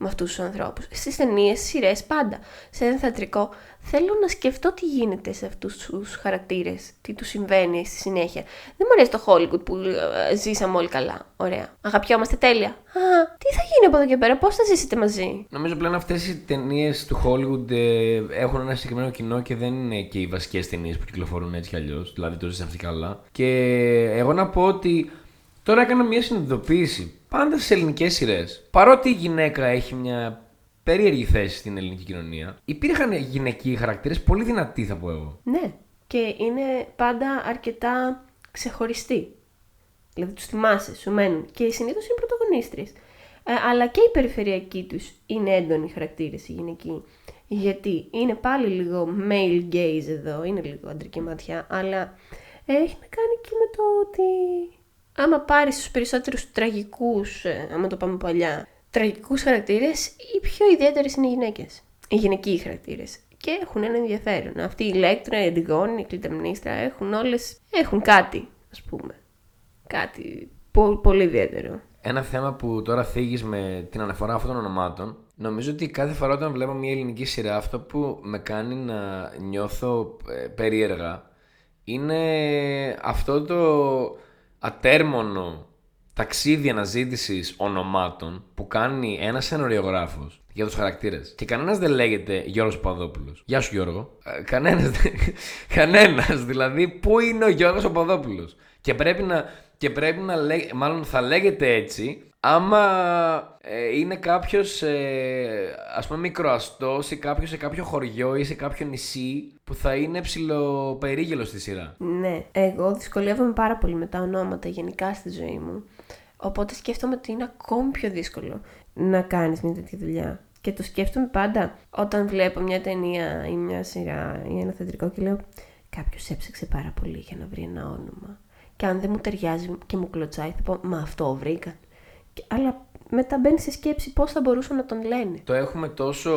Με αυτούς τους ανθρώπους. Στις ταινίες, στι σειρές, πάντα. Σε ένα θεατρικό, θέλω να σκεφτώ τι γίνεται σε αυτούς τους χαρακτήρες, τι τους συμβαίνει στη συνέχεια. Δεν μου αρέσει το Hollywood που ε, ζήσαμε όλοι καλά. Ωραία. Αγαπιόμαστε τέλεια. Α, τι θα γίνει από εδώ και πέρα, πώς θα ζήσετε μαζί; Νομίζω πλέον αυτές οι ταινίες του Hollywood ε, έχουν ένα συγκεκριμένο κοινό και δεν είναι και οι βασικές ταινίες που κυκλοφορούν έτσι κι αλλιώς. Δηλαδή το ζήσει αυτή καλά. Και εγώ να πω ότι Τώρα έκανα μια συνειδητοποίηση. Πάντα στις ελληνικές σειρές, παρότι η γυναίκα έχει μια περίεργη θέση στην ελληνική κοινωνία, υπήρχαν γυναικοί χαρακτήρες πολύ δυνατοί, θα πω εγώ. Ναι. Και είναι πάντα αρκετά ξεχωριστοί. Δηλαδή τους θυμάσαι, σου μένουν. Και συνήθως είναι πρωταγωνίστρε. Ε, αλλά και οι περιφερειακοί τους είναι έντονοι χαρακτήρες οι γυναικοί. Γιατί είναι πάλι λίγο male gaze εδώ, είναι λίγο αντρική ματιά, αλλά έχει να κάνει και με το ότι άμα πάρεις τους περισσότερους τραγικούς, ε, άμα το πάμε παλιά, τραγικούς χαρακτήρες, οι πιο ιδιαίτερες είναι οι γυναίκες. Οι γυναικοί χαρακτήρες. Και έχουν ένα ενδιαφέρον. Αυτή η Ηλέκτρα, η Αντιγόνη, η Κλειταμνίστρα έχουν όλες. έχουν κάτι, ας πούμε. Κάτι πο- πολύ ιδιαίτερο. Ένα θέμα που τώρα θίγεις με την αναφορά αυτών των ονομάτων, νομίζω ότι κάθε φορά όταν βλέπω μια ελληνική σειρά, αυτό που με κάνει να νιώθω ε, περίεργα είναι αυτό το ατέρμονο ταξίδι αναζήτησης ονομάτων που κάνει ένας σενωριογράφο για τους χαρακτήρες. Και κανένας δεν λέγεται Γιώργος Παπαδόπουλος. Γεια σου Γιώργο. Ε, κανένας. κανένας, δηλαδή, πού είναι ο Γιώργος Παπαδόπουλος; Και πρέπει να, και πρέπει να λέγε, μάλλον θα λέγεται έτσι, άμα ε, είναι κάποιος, ε, ας πούμε, μικροαστός ή κάποιος σε κάποιο χωριό ή σε κάποιο νησί που θα είναι ψηλοπερίγελο στη σειρά. Ναι, εγώ δυσκολεύομαι πάρα πολύ με τα ονόματα γενικά στη ζωή μου. Οπότε σκέφτομαι ότι είναι ακόμη πιο δύσκολο να κάνεις μια τέτοια δουλειά. Και το σκέφτομαι πάντα όταν βλέπω μια ταινία ή μια σειρά ή ένα θεατρικό και λέω κάποιος έψαξε πάρα πολύ για να βρει ένα όνομα. Και αν δεν μου ταιριάζει και μου κλωτσάει θα πω μα αυτό βρήκαν. Και, αλλά μετά μπαίνει σε σκέψη πώς θα μπορούσαν να τον λένε. Το έχουμε τόσο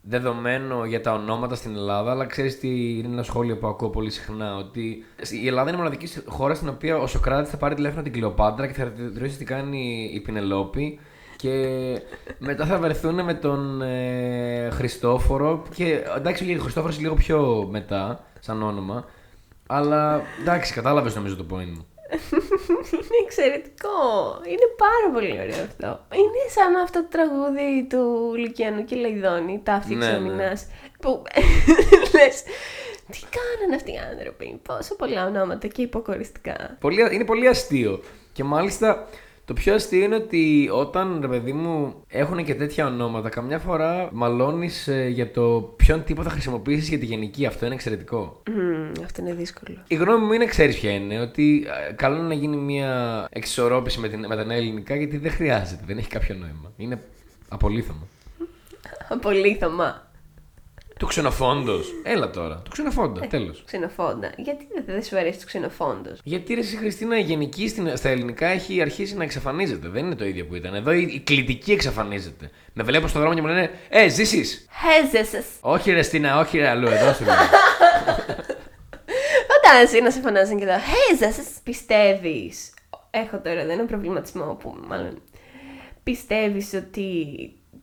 δεδομένο για τα ονόματα στην Ελλάδα, αλλά ξέρεις τι είναι ένα σχόλιο που ακούω πολύ συχνά. Ότι η Ελλάδα είναι η μοναδική χώρα στην οποία ο Σοκράτης θα πάρει τηλέφωνο την Κλεοπάντρα και θα ρωτήσει τι κάνει η Πινελόπη. Και μετά θα βρεθούν με τον ε, Χριστόφορο. Και εντάξει, ο Χριστόφορος λίγο πιο μετά, σαν όνομα. Αλλά εντάξει, κατάλαβες νομίζω το point μου. Είναι εξαιρετικό. Είναι πάρα πολύ ωραίο αυτό. Είναι σαν αυτό το τραγούδι του Λουκιανού και Λαϊδόνη, τα αυτή Ναι, ναι. ξεμινάς, Που λες. Τι κάνανε αυτοί οι άνθρωποι. Πόσο πολλά ονόματα και υποκοριστικά. Πολύ, είναι πολύ αστείο. Και μάλιστα το πιο αστείο είναι ότι όταν ρε παιδί μου έχουν και τέτοια ονόματα, καμιά φορά μαλώνεις για το ποιον τύπο θα χρησιμοποιήσεις για τη γενική. Αυτό είναι εξαιρετικό. Μμμ, αυτό είναι δύσκολο. Η γνώμη μου είναι, ξέρεις ποια είναι, ότι ε, καλό είναι να γίνει μια εξισορρόπηση με, την, με τα νέα ελληνικά γιατί δεν χρειάζεται, δεν έχει κάποιο νόημα. Είναι απολύθωμα. Απολύθωμα. Του ξενοφόντος. Έλα τώρα. Του ξενοφόντα. Τέλος. Ξενοφόντα. Γιατί δεν, δεν σου αρέσει το ξενοφόντος; Γιατί ρε, εσύ, Χριστίνα, η γενική στην, στα ελληνικά έχει αρχίσει να εξαφανίζεται. Δεν είναι το ίδιο που ήταν. Εδώ η, η κλητική εξαφανίζεται. Με βλέπω στον δρόμο και μου λένε Ε, ζήσεις. Χέζεσαι. όχι, ρε, Στίνα, όχι, ρε, αλλού, εδώ σου λέω. Όταν εσύ να σε φωνάζουν και εδώ, Χέζεσαι. Πιστεύεις. Έχω τώρα εδώ ένα προβληματισμό που μάλλον. Πιστεύεις ότι.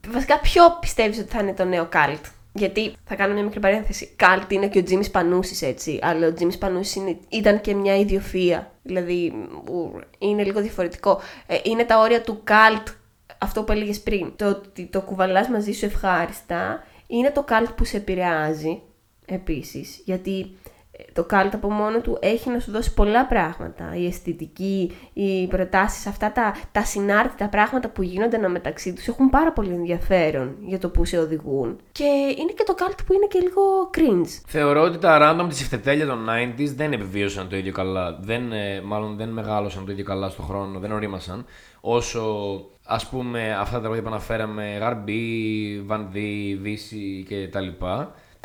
Βασικά, ποιο πιστεύεις ότι θα είναι το νέο καλτ. Γιατί θα κάνω μια μικρή παρένθεση. Καλτ είναι και ο Τζίμις Πανούσης έτσι. Αλλά ο Τζίμις Πανούσης ήταν και μια ιδιοφία. Δηλαδή ου, είναι λίγο διαφορετικό. Ε, είναι τα όρια του καλτ αυτό που έλεγες πριν. Το ότι το κουβαλάς μαζί σου ευχάριστα είναι το καλτ που σε επηρεάζει επίσης. Γιατί ε, το καλτ από μόνο του έχει να σου δώσει πολλά πράγματα. Η αισθητική, οι προτάσεις, αυτά τα, τα συνάρτητα πράγματα που γίνονται ένα μεταξύ τους έχουν πάρα πολύ ενδιαφέρον για το που σε οδηγούν. Και είναι και το καλτ που είναι και λίγο cringe. Θεωρώ ότι τα random της ευθετέλεια των 90s δεν επιβίωσαν το ίδιο καλά. Δεν, ε, μάλλον δεν μεγάλωσαν το ίδιο καλά στον χρόνο, δεν ορίμασαν. Όσο ας πούμε αυτά τα τραγούδια που αναφέραμε, Γαρμπή, Βανδί, Βύση κτλ.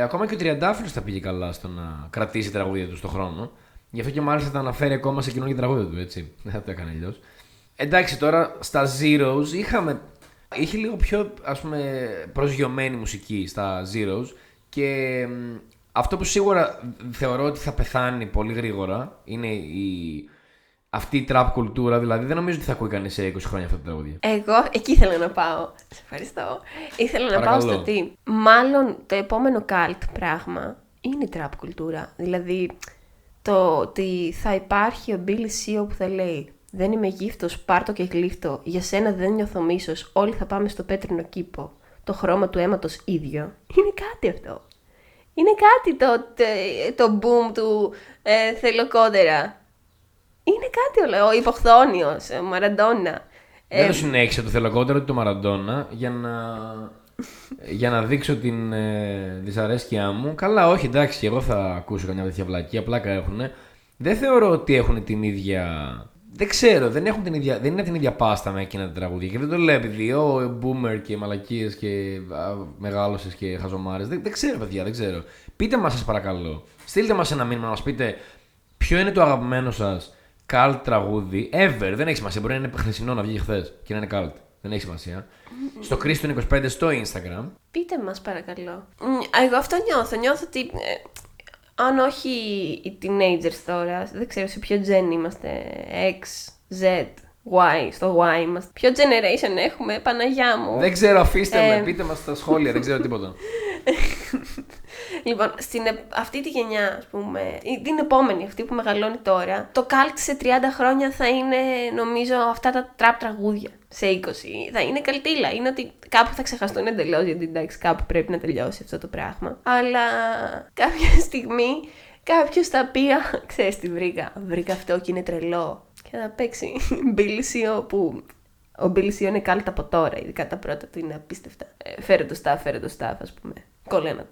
Ε, ακόμα και ο Τριαντάφυλλος θα πήγε καλά στο να κρατήσει τραγούδια του στον χρόνο. Γι' αυτό και μάλιστα τα αναφέρει ακόμα σε καινούργια τραγούδια του, έτσι. Δεν θα το έκανε αλλιώς. Εντάξει, τώρα στα Zeros είχαμε. Είχε λίγο πιο ας πούμε προσγειωμένη μουσική στα Zeros και μ, αυτό που σίγουρα θεωρώ ότι θα πεθάνει πολύ γρήγορα είναι η, αυτή η trap κουλτούρα. Δηλαδή δεν νομίζω ότι θα ακούει κανείς σε 20 χρόνια αυτά τα τραγούδια. Εγώ εκεί ήθελα να πάω. Σε ευχαριστώ. Ήθελα να πάω Παρακαλώ. στο τι. Μάλλον το επόμενο cult πράγμα είναι η trap κουλτούρα. Δηλαδή το ότι θα υπάρχει ο Billy Seo που θα λέει Δεν είμαι γύφτος, πάρτο και γλύφτο. Για σένα δεν νιώθω μίσος. Όλοι θα πάμε στο πέτρινο κήπο. Το χρώμα του αίματος ίδιο. Είναι κάτι αυτό. Είναι κάτι το, το, το boom του ε, θέλω κόντερα. Είναι κάτι όλο. Ο υποχθόνιος, ο Μαραντόνα. Δεν Ε, το συνέχισα το θελοκότερο του Μαραντόνα για να, για να δείξω την ε, δυσαρέσκειά μου. Καλά, όχι, εντάξει, και εγώ θα ακούσω καμιά τέτοια βλακία, πλάκα έχουν. Δεν θεωρώ ότι έχουν την ίδια. Δεν ξέρω, δεν, έχουν την ίδια, δεν είναι την ίδια πάστα με εκείνα τα τραγούδια. Και δεν το λέω επειδή ο boomer και μαλακίες και μεγάλωσες και χαζομάρες. Δεν, δεν ξέρω, παιδιά, δεν ξέρω. Πείτε μας, σας παρακαλώ. Στείλτε μας ένα μήνυμα να μας πείτε ποιο είναι το αγαπημένο σας cult τραγούδι ever. Δεν έχει σημασία. Μπορεί να είναι χρυσινό να βγει χθες και να είναι cult. Δεν έχει σημασία. Στο Κρίστον 25 στο Instagram. Πείτε μας παρακαλώ. Μ, Εγώ αυτό νιώθω. Νιώθω ότι ε, αν όχι οι teenagers τώρα, δεν ξέρω σε ποιο gen είμαστε, X, Z, Y, στο Y είμαστε. Ποιο generation έχουμε, Παναγιά μου. Δεν ξέρω, αφήστε Ε. με, πείτε μας στα σχόλια, δεν ξέρω τίποτα. Λοιπόν, στην, ε- αυτή τη γενιά, ας πούμε, ή την επόμενη, αυτή που μεγαλώνει τώρα, το cult σε 30 χρόνια θα είναι, νομίζω, αυτά τα trap τραγούδια. Σε 20. Θα είναι καλτήλα. Είναι ότι κάπου θα ξεχαστούν εντελώς, γιατί εντάξει, κάπου πρέπει να τελειώσει αυτό το πράγμα. Αλλά κάποια στιγμή κάποιος θα πει, «Α, ξέρεις τι βρήκα. Βρήκα αυτό και είναι τρελό. Και θα παίξει μπίλσιο που ο Μπίλσιο είναι κάλτα από τώρα, ειδικά τα πρώτα του είναι απίστευτα. Ε, φέρε το staff, φέρε το staff, ας πούμε. Κολλέ ένα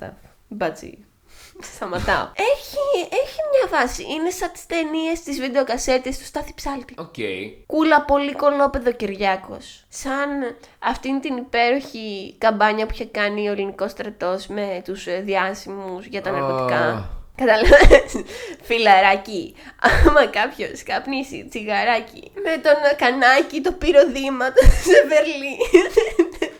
τάφ. Μπάτσι. Σταματάω. έχει, έχει μια βάση. Είναι σαν τις ταινίες, τις βιντεοκασέτες του Στάθη Ψάλτη. Οκ. Κούλα πολύ κολόπεδο Κυριάκος. Σαν αυτήν την υπέροχη καμπάνια που είχε κάνει ο ελληνικός στρατός με τους ε, διάσημους για τα Α. ναρκωτικά. Καταλαβαίνεις, φιλαράκι. Άμα κάποιος καπνίσει τσιγαράκι με τον κανάκι το πυροδήματο σε Βερλίν.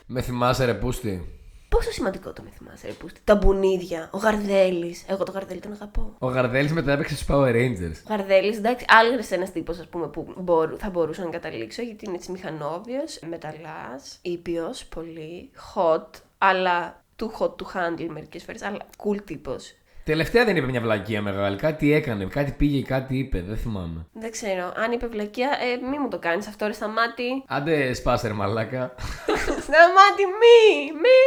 Με θυμάσαι ρε πούστη; Πόσο σημαντικό το με θυμάσαι, ρε Πούστη. Τα μπουνίδια, ο Γαρδέλης. Εγώ το Γαρδέλη τον αγαπώ. Ο Γαρδέλης μετά έπαιξε στους Power Rangers. Ο Γαρδέλης, εντάξει, άλλος ένας τύπος που μπορού, θα μπορούσα να καταλήξω γιατί είναι έτσι μηχανόβιος, μεταλλάς, ήπιος, πολύ, hot, αλλά too hot to handle μερικές φορές, αλλά cool τύπος. Τελευταία δεν είπε μια βλακεία μεγάλη. Κάτι έκανε, κάτι πήγε, κάτι είπε. Δεν θυμάμαι. Δεν ξέρω, αν είπε βλακεία, ε, μη μου το κάνεις αυτό, ρε σταμάτη. Άντε, σπάσερ μαλάκα. σταμάτη, μη, μη.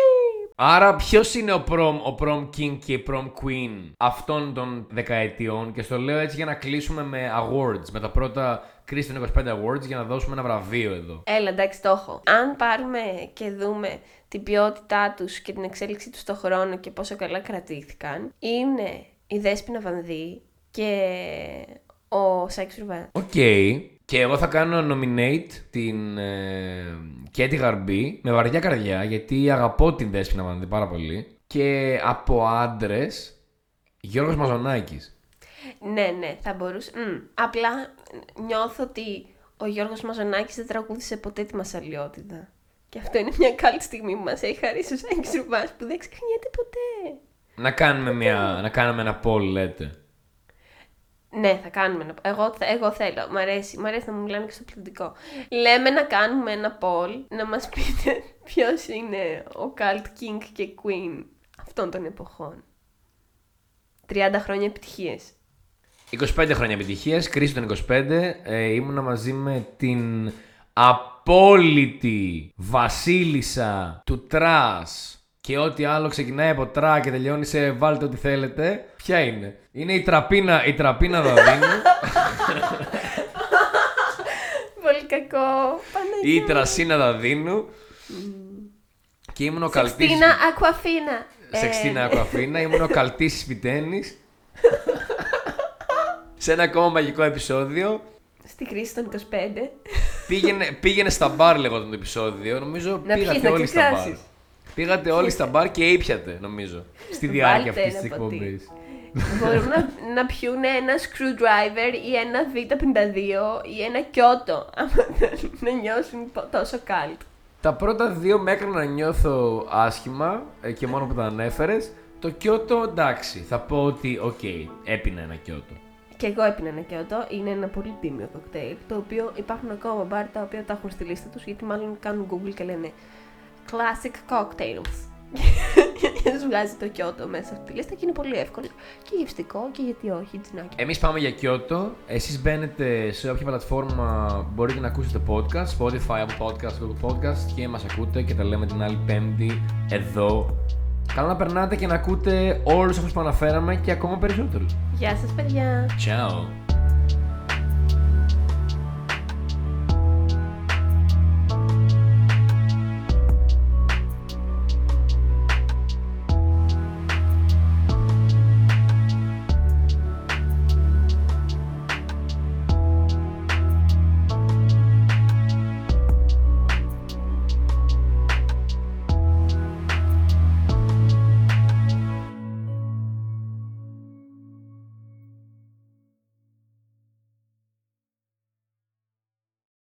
Άρα, ποιος είναι ο prom, ο prom king και η prom queen αυτών των δεκαετιών; Και στο λέω έτσι για να κλείσουμε με awards, με τα πρώτα Christian 25 awards για να δώσουμε ένα βραβείο εδώ. Έλα, εντάξει, το έχω. Αν πάρουμε και δούμε την ποιότητά τους και την εξέλιξή τους στον χρόνο και πόσο καλά κρατήθηκαν, είναι η Δέσποινα Βανδύ και ο Σάκης Ρουβάς. Οκ. Και εγώ θα κάνω nominate την ε, Κέτι Γαρμπή με βαριά καρδιά γιατί αγαπώ την Δέσποινα Βανδύ πάρα πολύ. Και από άντρες, Γιώργος Μαζονάκης. Ναι, ναι, θα μπορούσε. Μμ. Απλά νιώθω ότι ο Γιώργος Μαζονάκης δεν τραγούδησε ποτέ τη Μασσαλιώτιδα. Και αυτό είναι μια καλή στιγμή που μας έχει χαρίσει ο Σάκης Ρουβάς που δεν ξεχνιέται ποτέ. Να κάνουμε, μια, να κάνουμε ένα poll, λέτε. Ναι, θα κάνουμε ένα. Εγώ, θε- εγώ θέλω. Μ' αρέσει. Μ' αρέσει να μου μιλάνε και στο πληθυντικό. Λέμε να κάνουμε ένα poll να μας πείτε ποιος είναι ο Cult King και Queen αυτών των εποχών. 30 χρόνια επιτυχίες. 25 χρόνια επιτυχία, κρίση των 25. Ε, ήμουνα μαζί με την απόλυτη βασίλισσα του trash και ό,τι άλλο ξεκινάει από τρα και τελειώνει σε βάλτε ό,τι θέλετε. Ποια είναι; Είναι η τραπίνα, η τραπίνα Δαδίνου, Πολύ κακό. Παναγία. η τρασίνα Δαδίνου και ήμουν ο καλτής... Σεξτίνα Ακουαφίνα. Ε, Σεξτίνα Ακουαφίνα, ήμουν ο καλτής Σπιτένης σε ένα ακόμα μαγικό επεισόδιο. Στη κρίση των 25. Πήγαινε, πήγαινε στα μπαρ λέγονταν το επεισόδιο. Νομίζω Να πήγατε πιείς, να όλοι στα μπαρ. ξεχάσεις. Πήγατε όλοι στα μπαρ και ήπιατε, νομίζω. Στη διάρκεια Βάλτε αυτής της ένα ποτό. εκπομπής. Μπορούν να, να πιούν ένα screwdriver ή ένα B52 ή ένα κιότο. άμα θέλουν να νιώσουν πο- τόσο κάλτ. Τα πρώτα δύο με έκαναν να νιώθω άσχημα ε, και μόνο που τα ανέφερες. Το Κιώτο εντάξει, θα πω ότι οκ, έπινα ένα Κιώτο. Και εγώ έπινα ένα κιότο. Είναι ένα πολύ τίμιο κοκτέιλ. Το οποίο υπάρχουν ακόμα μπαρ τα οποία τα έχουν στη λίστα τους γιατί μάλλον κάνουν Google και λένε Classic Cocktails. και σου βγάζει το κιότο μέσα από τη λίστα και είναι πολύ εύκολο και γευστικό και γιατί όχι, τζινάκι. Εμείς πάμε για Κιώτο. Εσείς μπαίνετε σε όποια πλατφόρμα μπορείτε να ακούσετε podcast, Spotify, Apple Podcast, Google Podcast και μας ακούτε και τα λέμε την άλλη πέμπτη εδώ. Καλά να περνάτε και να ακούτε όλους αυτούς που αναφέραμε και ακόμα περισσότερους. Γεια σας παιδιά! Ciao!